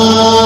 الله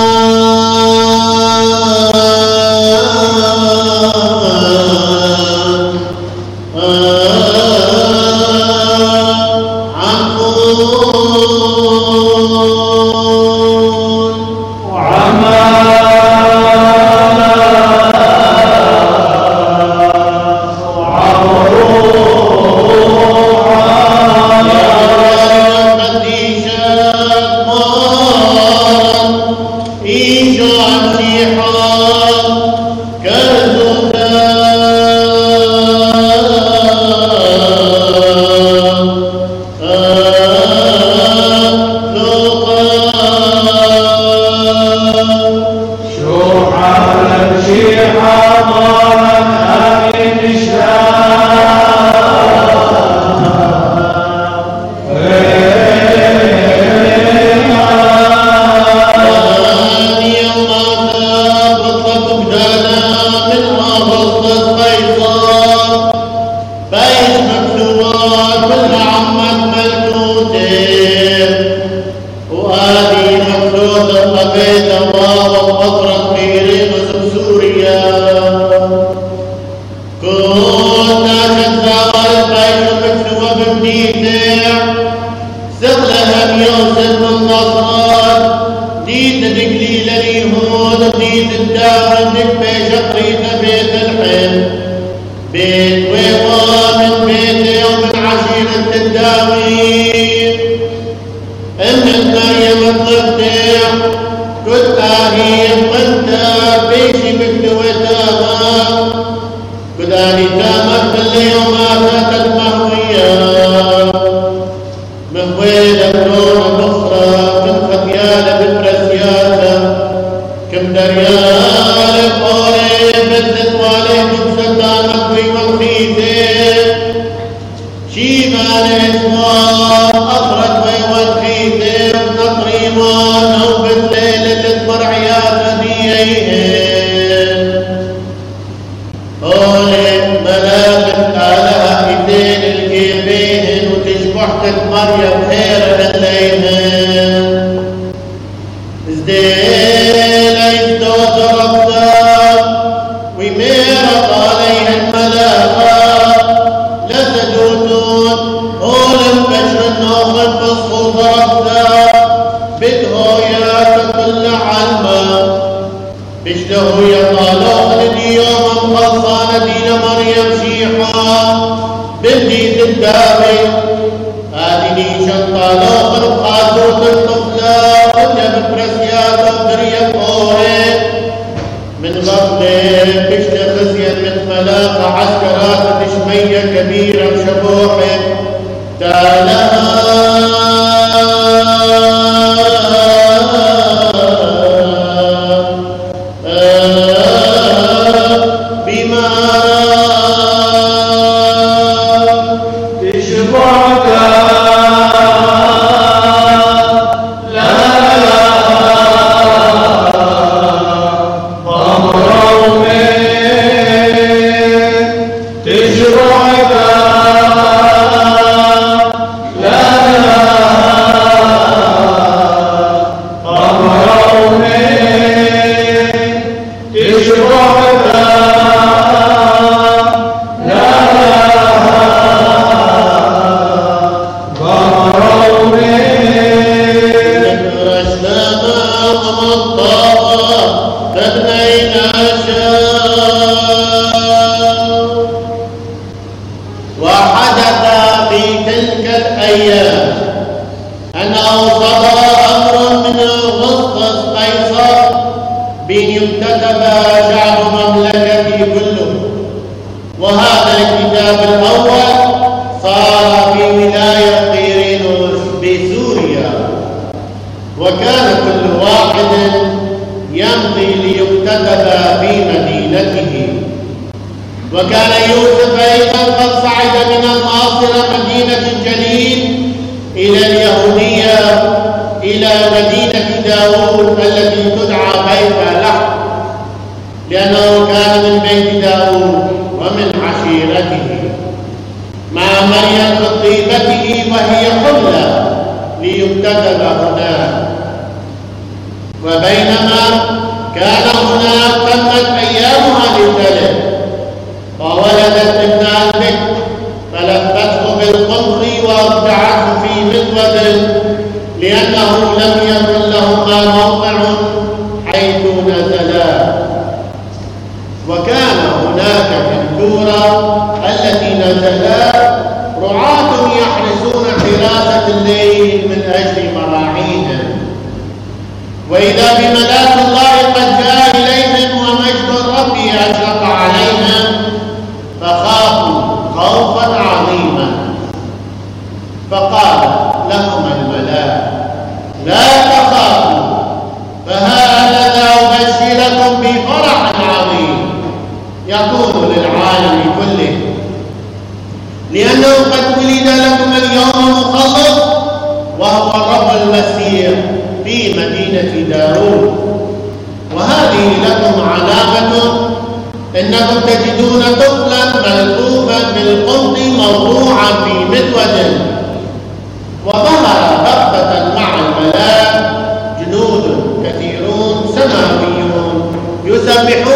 Jamaica. بجده يطالون ديوم خلصان دين مريم شيحا هذه الله الرب أشرق عليهم فخافوا خوفا عظيما. فقال لهم الملاك لا تخافوا فهذا أبشركم بفرح عظيم يكون للعالم كله. لأنه قد ولد لكم اليوم مخلص وهو الرب المسيح في مدينة داود وهذه لكم إنكم تجدون طفلا ملفوفا بالقمط موضوعا في مذود وظهر بغتة مع الملاك جنود كثيرون سماويون يسبحون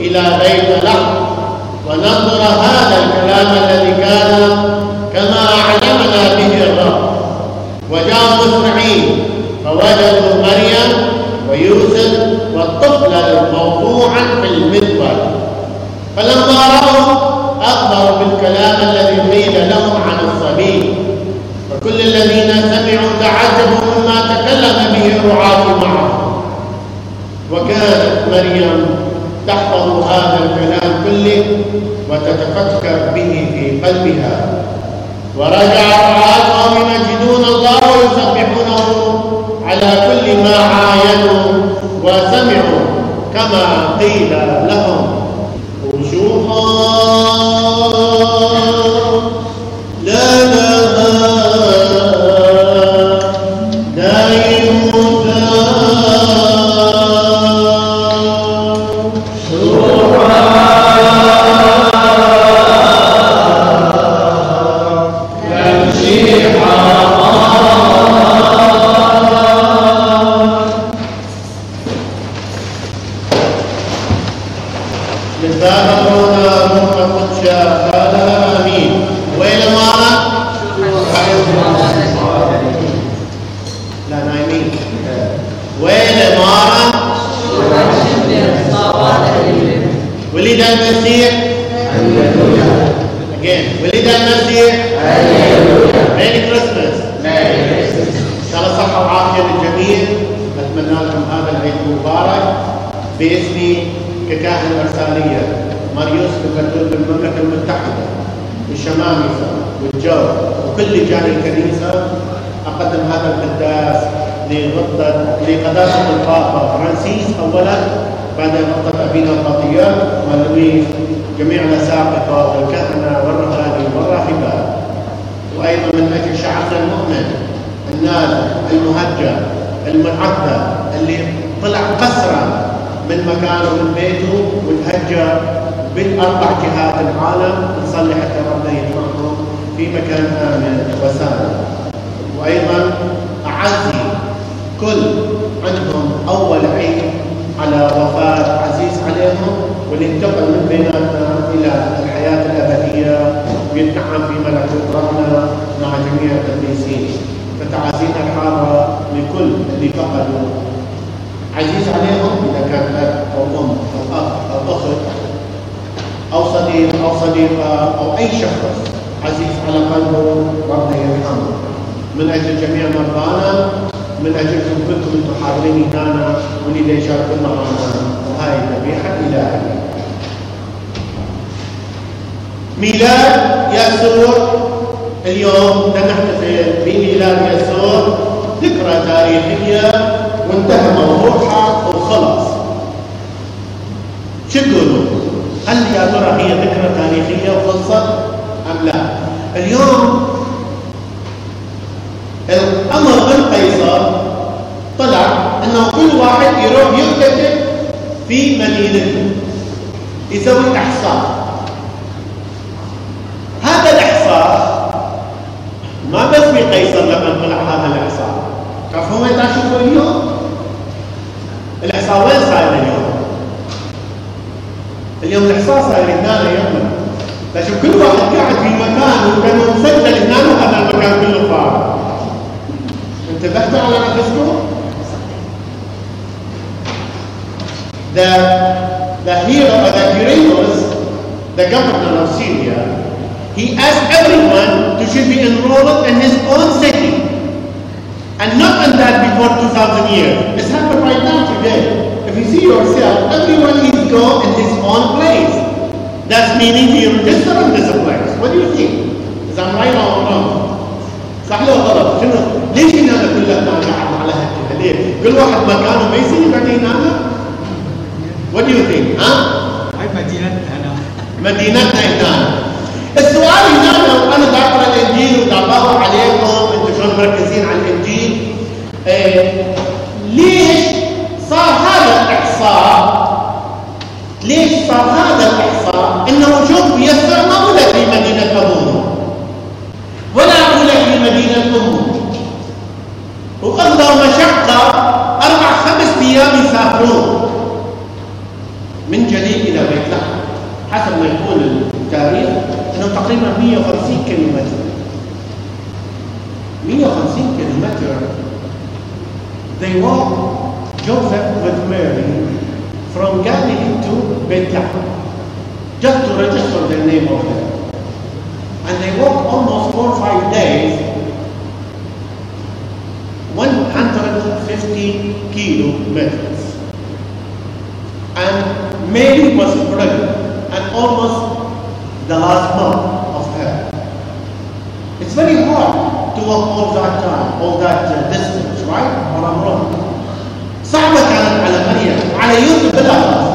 إلى بيت لحم وننظر هذا الكلام الذي كان كما أعلمنا به الرب. وجاءوا مسرعين فوجدوا مريم ويوسف والطفل الموضوعا في المذبر فلما رأوا أخبروا بالكلام الذي قيل لهم عن الصبي. فكل الذين سمعوا تعجبوا مما تكلم به الرعاة معه. وكانت مريم تحفظ هذا الكلام كله وتتفكر به في قلبها. ورجع رعاتهم يمجدون الله ويسبحونه على كل ما عاينوا وسمعوا كما قيل لهم. وكل لجان الكنيسة أقدم هذا القداس لغطة لقداسة البابا فرانسيس اولا بعد نقطة أبينا البطيات ولويس جميع الاساقفه والكهنة والرهبان والراهبات وأيضا من أجل شعبنا المؤمن النازل المهجر المعدى اللي طلع قسرا من مكانه من بيته وتهجر بالأربع جهات العالم نصلي حتى ربنا في مكان آمن وسالم. وأيضا أعزي كل عندهم أول عيد على وفاة عزيز عليهم واللي انتقل من بيناتنا إلى الحياة الأبدية ويتنعم في ملكوت ربنا مع جميع القديسين فتعازينا الحارة لكل اللي فقدوا. عزيز عليهم إذا كان أب أو أم أو أخ أو أخت أو صديق أو صديقة أو أي شخص. عزيز على قلبه ربنا يرحمه من أجل جميع مرضانا من أجلكم كلكم أنتم حاضرين هنا واللي يشاركونا معنا وهاي الذبيحة الإلهية ميلاد يسوع اليوم نحتفل بميلاد يسوع ذكرى تاريخية وانتهى موضوعها وخلص شو تقولوا؟ هل يا ترى هي ذكرى تاريخية وخلصت أم لا؟ اليوم الأمر القيصر طلع أنه كل واحد يروح يكتب في مدينته يسوي إحصاء هذا الإحصاء ما بس في قيصر لما طلع هذا الإحصاء تعرفون وين تشوفوا اليوم؟ الإحصاء وين صاير اليوم؟ اليوم الإحصاء صاير هنا يوم لكن كل واحد قاعد في مكان وكانوا مسجل هنا وهذا المكان كله فارغ انتبهتوا على نفسكم؟ The, the hero, the Quirinus, the governor of Syria, He asked everyone to should be enrolled in his own city and not in that before 2000 years. It's happening right now today. If you see yourself, everyone is go in his own place. That's meaning he register in this place. What do you think? Is that right or wrong? صح ولا غلط؟ شنو؟ ليش هنا كلنا قاعد على هكذا؟ ليه؟ كل واحد مكانه ما يصير بعدين هذا؟ What do you think؟ ها؟ هاي مدينتنا هنا مدينتنا هنا السؤال هنا لو أنا بقرا الإنجيل وبدور عليكم the last month of her. It's very hard to walk all that time, all that uh, distance, right? Or I'm wrong. صعبة كانت على مريم وعلى يوسف بالأخص.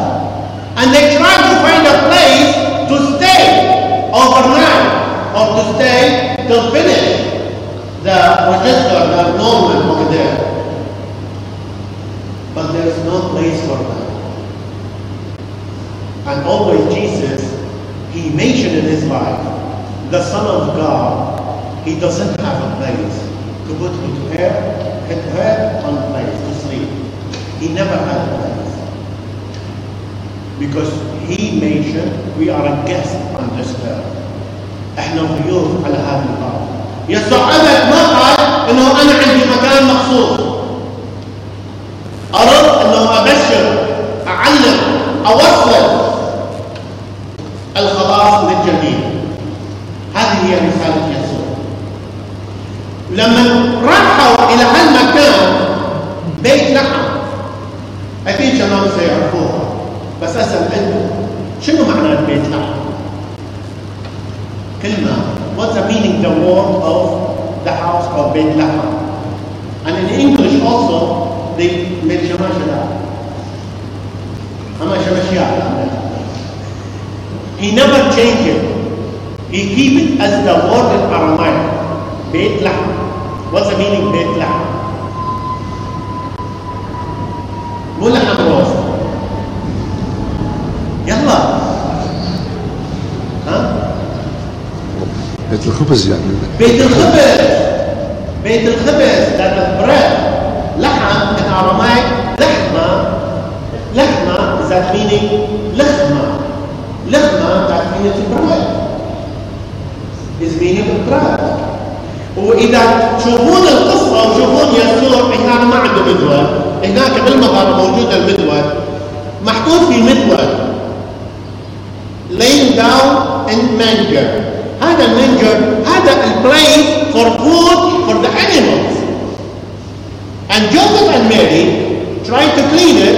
And they tried to find a place to stay overnight or to stay to finish the register, the enrollment over there. But there is no place for them. And always Jesus he mentioned in his life, the Son of God, he doesn't have a place to put into her, into her on place to sleep. He never had a place. Because he mentioned we are a guest on this earth. احنا ضيوف على هذه الارض. يسوع ابد ما قال انه انا عندي مكان مخصوص. اردت انه ابشر اعلم اوصل لما راحوا إلى هالمكان بيت لحم أكيد شباب سيعرفوها بس أسأل أنتم شنو معنى بيت لحم؟ كلمة what's the meaning the word of the house of بيت لحم and in English also they make شماشة أما شماشيات He never changed it. He keep it as the word in Aramaic. Beit Lahm. What's the meaning Beit Lahm? مو لحم روز يلا ها بيت الخبز يعني. بيت الخبز. بيت الخبز. that the bread لحم in Aramaic لحمة لحمة that meaning لحمة. لحمة تعرفين bread is meaning bread وإذا تشوفون القصة وتشوفون يسوع هنا ما عنده مدود هناك بالمغاره موجود المدود محطوط في مدود laying down in manger هذا المانجر هذا البليس for food for the animals. And Joseph and Mary tried to clean it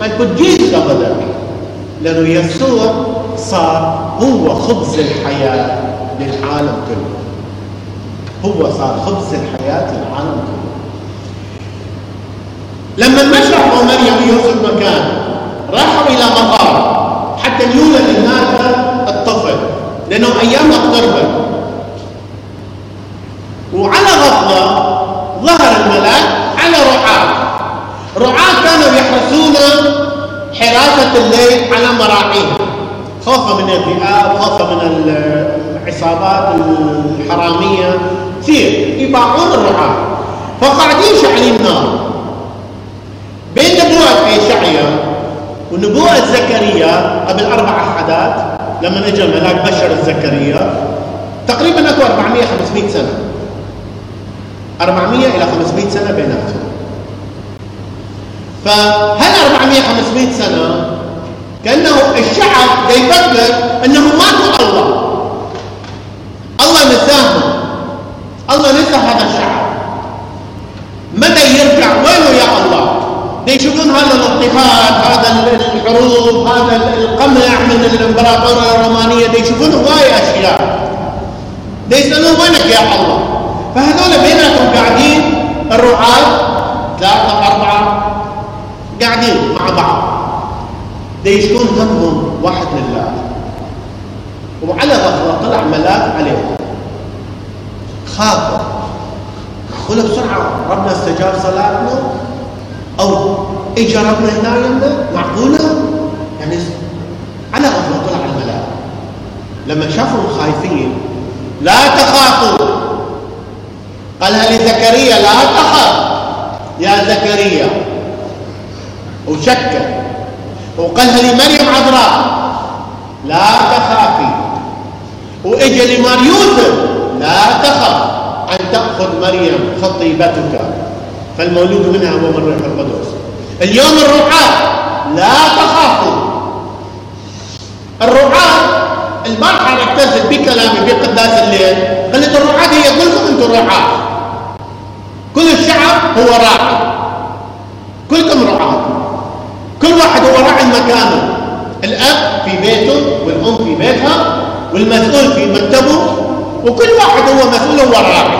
and put Jesus over there لأنه يسوع صار هو خبز الحياة للعالم كله. هو صار خبز الحياة للعالم كله. لما المشرح ومريم يوسف مكان راحوا إلى مقام. لأنه أيام اقتربت وعلى غفلة ظهر الملاك على رعاة. رعاة كانوا يحرسون حراسة الليل على مراعيهم خوفا من الذئاب خوفا من العصابات الحرامية. كثير يباعون الرعاة. فقاعدين شعلين نار بين نبوة إشعيا ونبوءة زكريا قبل أربع أحداث لما اجى ملاك بشر زكريا تقريبا أكو 400 500 سنة. 400 إلى 500 سنة بيناتهم. فهل 400 500 سنة كأنه الشعب يفكر أنه ماكو الله؟ الله نساهم الله نسى هذا الشعب. متى يرجع؟ وينه يا الله؟ يشوفون هذا الاضطهاد هذا الحروب هذا القمع من الامبراطوريه الرومانية يشوفون هواي أشياء. يسألون وينك يا الله؟ فهذول بيناتهم قاعدين الرعاة ثلاثة أربعة قاعدين مع بعض. يشكون همهم واحد لله. وعلى غفلة طلع ملاك عليهم. خافوا معقولة بسرعة. ربنا استجاب صلاتنا. أو اجى ربنا هنا يمنا معقولة؟ يعني على غفله طلع الملائكة. لما شافهم خايفين لا تخافوا. قالها لزكريا؟ لا تخاف. يا زكريا. وشك. وقالها لمريم عذراء؟ لا تخافي. واجى لمار يوسف لا تخاف. أن تأخذ مريم خطيبتك. فالمولود منها هو من الروح القدس. اليوم الرعاة لا تخافوا الرعاة البارحة اعتزت بكلامي بقداس الليل. قلت الرعاة هي كلكم أنتم رعاة كل الشعب هو راعي. كلكم رعاة كل واحد هو راعي مكانه. الأب في بيته والأم في بيتها والمسؤول في مكتبه وكل واحد هو مسؤول هو راعي.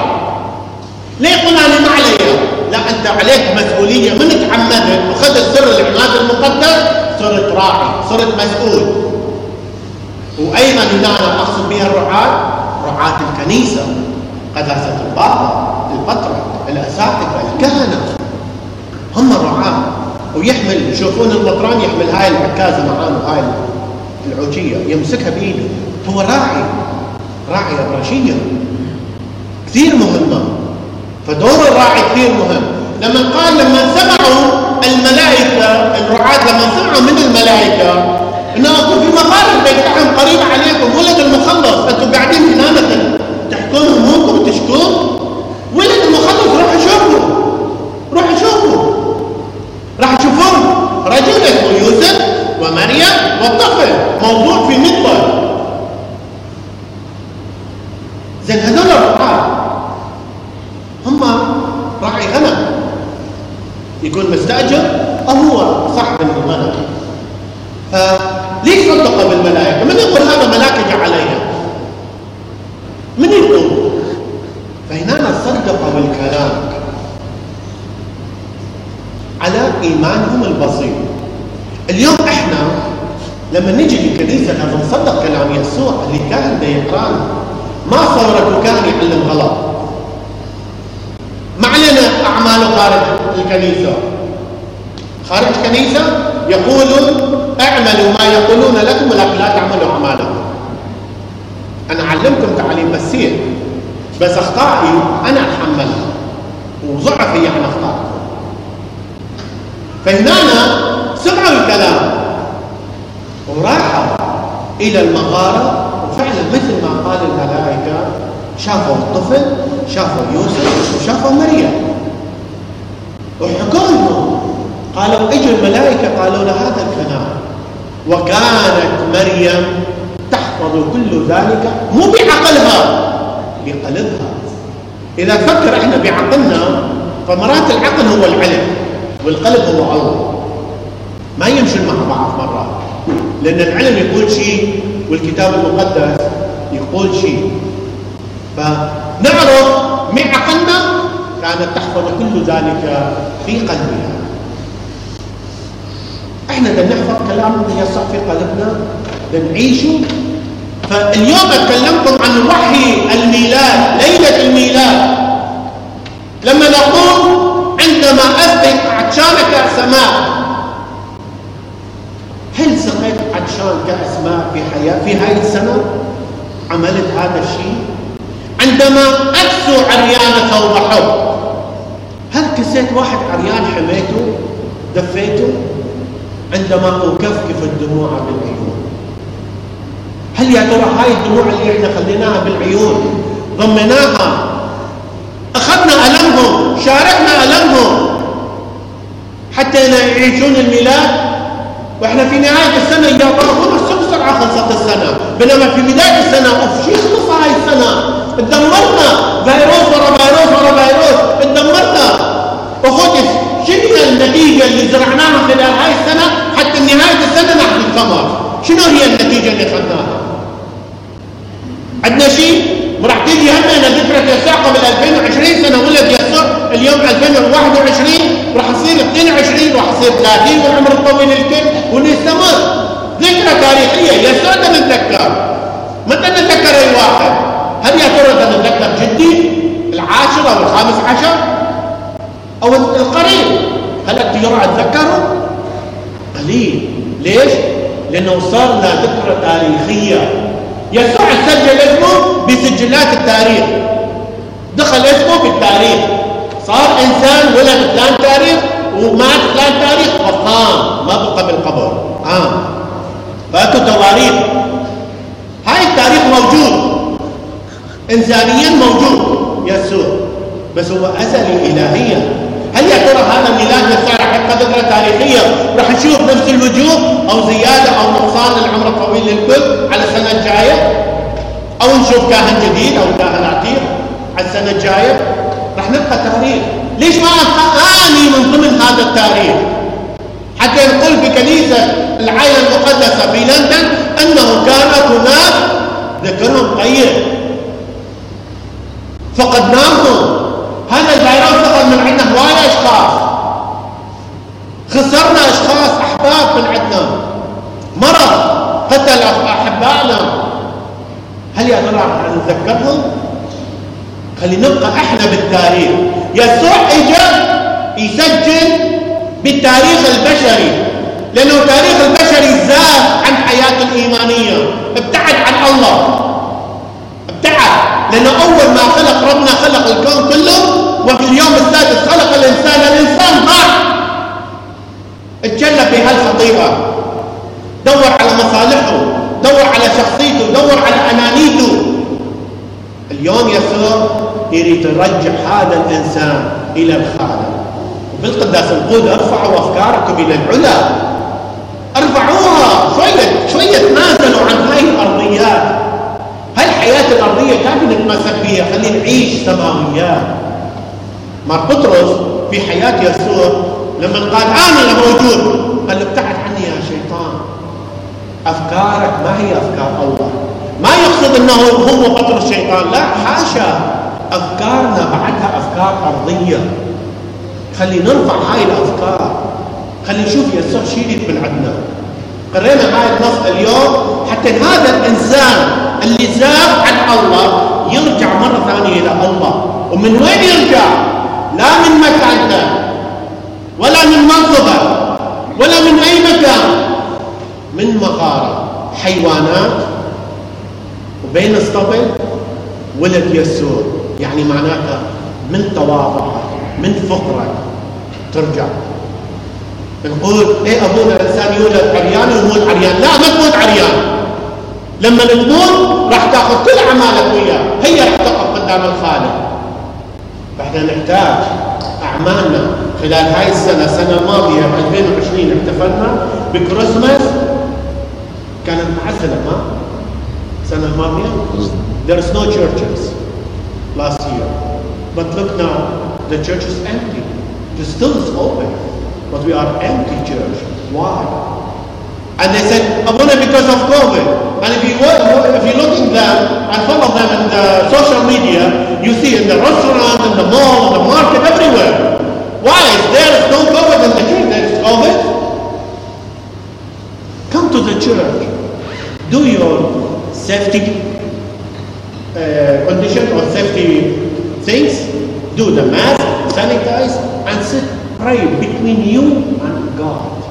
ليه قلنا لي ما علي. لا أنت عليك مسؤولية. من تعمدت وخذت سر العماد المقدس؟ صرت راعي صرت مسؤول. وأيضا هنا أنا اقصد بها الرعاة رعاة الكنيسة قداسة البابا البطرة الاساتذه الكهنة. هم الرعاة. ويحمل يشوفون البطران يحمل هاي العكازة معاه هاي العوجية يمسكها بإيده. هو راعي راعي ابرشيه كثير مهمه فدور الراعي كثير مهم. لما قال لما سمعوا الملائكة الرعاة لما سمعوا من الملائكة انه اكو في مغارب البيت قريب عليكم ولد المخلص. أنتم قاعدين هنا مثلا تحكون همومكم وتشكون؟ ولد المخلص روحوا شوفوا. روحوا شوفوا. راح تشوفون رجل اسمه يوسف ومريم والطفل موضوع في مطبخ زين هذول الرعاة هم راعي غنم. يكون مستاجر أو هو صاحب الغنم فليش صدق بالملائكه؟ من يقول هذا ملاك جاء علي؟ من يقول؟ فهنا صدق بالكلام على ايمانهم البسيط اليوم إحنا لما نجي للكنيسه لازم نصدق كلام يسوع يقرانا ما صورته كان يعلم غلط. ما علينا أعماله خارج الكنيسة. خارج الكنيسة يقولون اعملوا ما يقولون لكم ولكن لا تعملوا أعمالهم أنا أعلمكم تعليم مسيح بس أخطائي أنا أتحملها وضعفي عن أخطائكم فهنا سمعوا الكلام وراحوا إلى المغارة مثل ما قال الملائكة شافوا الطفل شافوا يوسف وشافوا مريم. وحكوا لهم قالوا إجوا الملائكة قالوا له هذا الكلام. وكانت مريم تحفظ كل ذلك مو بعقلها بقلبها إذا فكر إحنا بعقلنا فمرات العقل هو العلم والقلب هو الله ما يمشون مع بعض مرات لأن العلم يقول شيء والكتاب المقدس يقول شيء. فنعرف مع عقلنا كانت تحفظ كل ذلك في قلبها. إحنا بدنا نحفظ كلام يصح في قلبنا نعيشه فاليوم أتكلمكم عن وحي الميلاد ليلة الميلاد. لما نقول عندما اسقي عطشان كاس ماء هل سقيت عطشان كاس ماء في حياه في هاي السنة؟ عملت هذا الشيء عندما عريان ثوب حب هل كسيت واحد عريان حميته دفيته؟ عندما أكفكف الدموع بالعيون. هل يا ترى هاي الدموع اللي إحنا خليناها بالعيون ضمناها؟ أخذنا ألمهم شاركنا ألمهم. حتى يعيشون الميلاد. وإحنا في نهاية السنة يا ترى بسرعة خلصت السنة؟ بينما في بداية السنة أوف شو خلص هاي السنة؟ تدمرنا فيروس ورا فيروس ورا فيروس. تدمرنا وخذ شنو النتيجة اللي زرعناها خلال هاي السنة؟ حتى نهاية السنة نحن الثمر شنو هي النتيجة اللي أخذناها عندنا شيء راح تيجي همنا ذكرى يسوع قبل 2020 سنة ولد يسوع. اليوم 2021 راح يصير 22 راح يصير 30 والعمر الطويل الكل ونستمر. ذكرى تاريخية يسوع نتذكر متى نتذكر أي واحد؟ هل يا ترى نتذكر جدي؟ العاشر أو الخامس عشر؟ أو القريب؟ هل التجارة أتذكره؟ قليل. ليش؟ لأنه صار لنا ذكرى تاريخية. يسوع سجل اسمه بسجلات التاريخ. دخل اسمه في التاريخ. صار إنسان ولد فلان تاريخ ومات فلان تاريخ وقام ما بقى بالقبر. آه. فأكو تواريخ هاي التاريخ موجود. إنسانيا موجود. يسوع. بس هو أزلي إلهيا. هل يا ترى هذا الميلاد يسار حتى ذكرى تاريخية راح نشوف نفس الوجوه أو زيادة أو نقصان للعمر الطويل للكل على السنة الجاية. أو نشوف كاهن جديد أو كاهن عتيق على السنة الجاية. راح نبقى تاريخ. ليش ما أبقى آني من ضمن هذا التاريخ؟ حتى نقول في كنيسة العائلة المقدسة في لندن أنه كانت هناك ذكرهم طيب. فقدناهم. هذا الفيروس اخذ من عندنا هواية أشخاص. خسرنا أشخاص أحباب من عندنا. مرض. قتل أحبائنا. هل يا ترى نتذكرهم؟ خلينا نبقى إحنا بالتاريخ. يسوع اجى يسجل بالتاريخ البشري لأنه التاريخ البشري زاد عن حياته الإيمانية. ابتعد عن الله. ابتعد. لأنه أول ما خلق ربنا خلق الكون كله وفي اليوم السادس خلق الإنسان الإنسان ضاع اتجلى في هالخطيئة. دور على مصالحه دور على شخصيته دور على أنانيته. اليوم يسوع يريد يرجع هذا الإنسان إلى الخالق. وفي القداس نقول أرفعوا أفكاركم إلى العلا. أرفعوها. شوية شوية تنازلوا عن هاي الأرضيات. هاي الحياة الأرضية كافي نتمسك فيها خلينا نعيش سماويات مار بطرس في حياة يسوع لما قال أنا موجود قال له ابتعد عني يا شيطان. أفكارك ما هي أفكار الله. ما يقصد أنه هو بطرس الشيطان. لا حاشا. أفكارنا بعدها أفكار أرضية. خلي نرفع هاي الأفكار خلي نشوف يسوع يريد من عندنا. قرينا هاي النص اليوم حتى هذا الإنسان اللي زاغ عن الله يرجع مرة ثانية إلى الله. ومن وين يرجع؟ لا من مكانك ولا من منصبك ولا من أي مكان. من مغارة حيوانات. وبين اسطبل ولد يسوع يعني معناتها من تواضعك من فقرك ترجع. نقول إيه ابونا الإنسان يولد عريان ويموت عريان. لا ما تموت عريان. لما تموت راح تأخذ كل أعمالك وياه. هي راح تقف قدام الخالق. فإحنا نحتاج أعمالنا. خلال هاي السنة السنة الماضية 2020 احتفلنا بكريسماس. كانت معزله ما السنة الماضية؟ There is no churches last year. But look now the church is empty. The still is open but we are empty church. Why? And they said I'm only because of COVID. And if you if you look in them and follow them in the social media you see in the restaurant in the mall in the market everywhere. Why? There is no COVID in the church. There is COVID. Come to the church. Do your safety uh, condition or safety things, do the mask, sanitize, and sit, pray between you and God.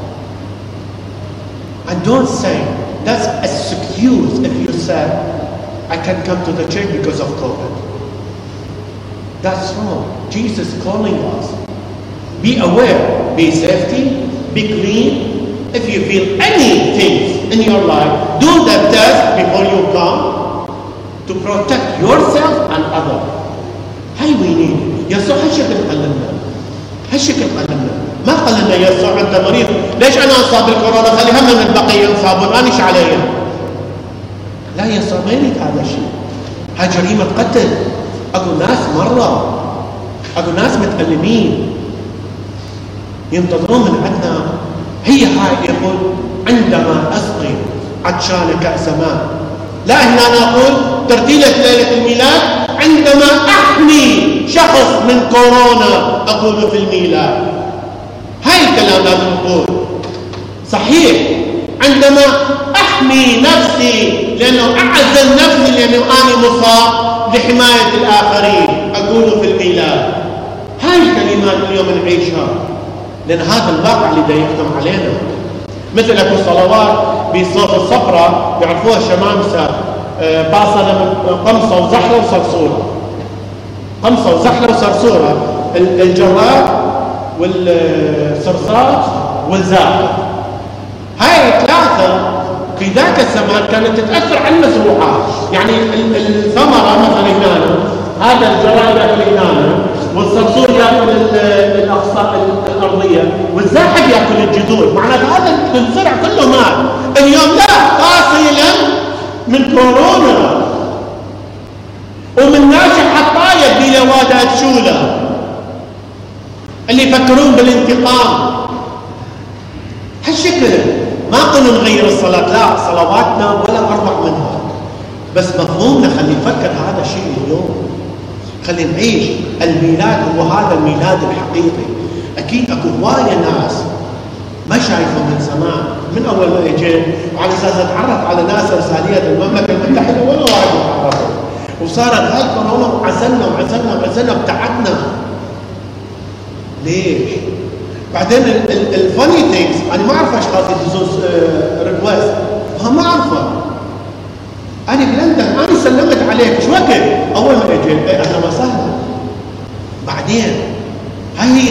And don't say, that's excuse if you say, I can come to the church because of COVID. That's wrong. Jesus is calling us. Be aware, be safety, be clean. If you feel any things in your life, do the test before you come to protect yourself and others. هاي we need. يسوع هالشكل علمنا. هالشكل علمنا. ما قال لنا يسوع انت مريض، ليش أنا انصاب بالكورونا؟ خلي هم من البقيه ينصابون، أنا إيش علي؟ لا يسوع ما يريد هذا الشيء. هاي جريمه قتل. اكو ناس مرة اكو ناس متألمين ينتظرون من عندنا هي هاي يقول عندما أسقي عطشان كأس ماء لا هنا أنا أقول ترتيلة ليلة الميلاد عندما أحمي شخص من كورونا أقول في الميلاد. هاي الكلام لازم نقول. صحيح. عندما أحمي نفسي لأنه أعزل نفسي لأنه أنا مصاب لحماية الآخرين أقول في الميلاد. هاي الكلمات اليوم نعيشها. لأن هذا الواقع اللي دا يخدم علينا. مثل أكو صلوات بصوت الصفرة يعرفوها الشمامسة من قمصة وزحلة وصرصورة قمصة وزحلة وصرصورة ال- الجراد والصرصار والزاقة هاي الثلاثة في ذاك الزمان كانت تتأثر على المزروعات. يعني ال- الثمرة مثلا هنا هذا الجراد يأكل هنا والصرصور يأكل ال- الاقصاء ال- الأرضية والزاحف يأكل الجذور. معناته هذا الزرع كله مات. اليوم لا فاصلا من كورونا. ومن ناشئ حطاية بلوادة شولة اللي يفكرون بالانتقام. هالشكل ما قلنا نغير الصلاة. لا صلواتنا ولا أربع منها. بس مفهومنا خلي نفكر هذا الشيء اليوم. خلي نعيش الميلاد هو هذا الميلاد الحقيقي. أكيد أكو هواية ناس ما شايفه من زمان من أول ما اجيت وعلى أساس أتعرف على ناس إرسالية المملكة المتحدة ولا واحد اتعرفوا وصارت هاي كورونا وعزلنا وعزلنا وعزلنا ابتعدنا. ليش؟ بعدين ال funny thing is أنا ما أعرف أشخاص يدزون request ما أعرفه. أنا بلندن أنا سلمت عليك. شو وقت؟ أول ما اجيت إيه، أهلا وسهلا. بعدين هاي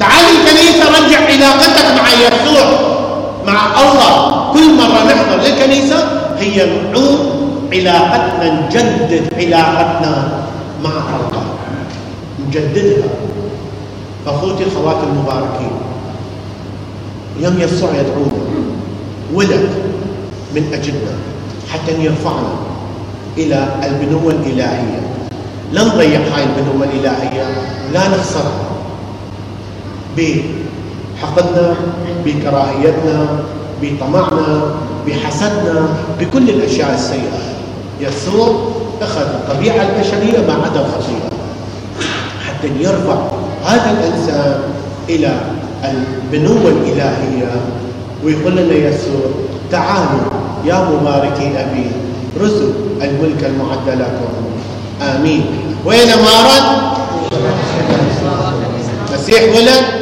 تعالي الكنيسه رجع علاقتك مع يسوع مع الله. كل مرة نحضر للكنيسة هي نعود علاقتنا نجدد علاقتنا مع الله نجددها. أخوتي اخواتي المباركين يوم يسوع يدعونا ولد من أجلنا حتى يرفعنا إلى البنوة الإلهية. لا نضيع هاي البنوة الإلهية لا نخسرها. بحقدنا بكراهيتنا بطمعنا بحسدنا بكل الأشياء السيئة. يسوع أخذ الطبيعة البشرية ما عدا الخطيئه حتى يرفع هذا الإنسان إلى البنوة الإلهية ويقول لنا يسوع تعالوا يا مباركي ابي رزق الملك المعد لكم. آمين. وين ما رد مسيح ولد؟